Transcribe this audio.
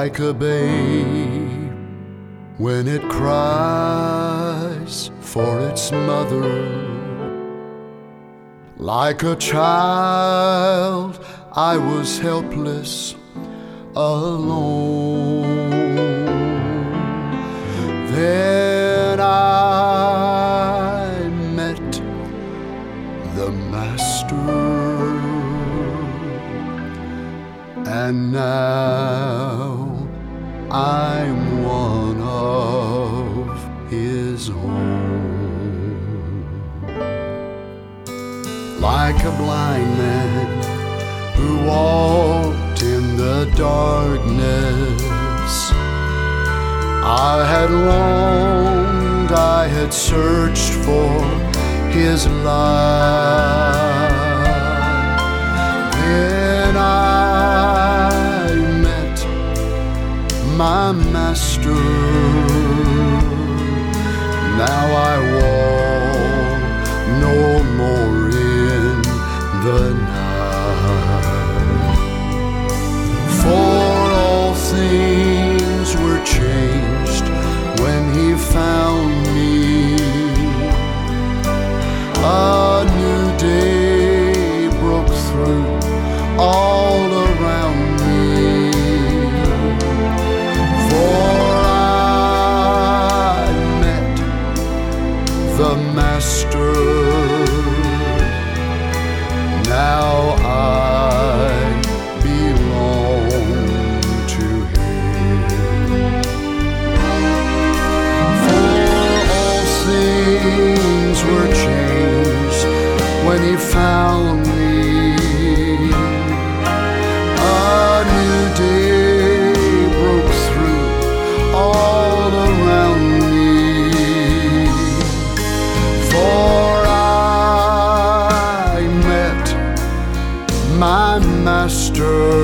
like a babe when it cries for its mother. Like a child, I was helpless, alone. Then I met the Master, and now I'm one of His own. Like a blind man who walked in the darkness. I had longed, I had searched for his light. my master. Now I walk no more in the night. For all things were changed when he found me. A new day broke through all. how master.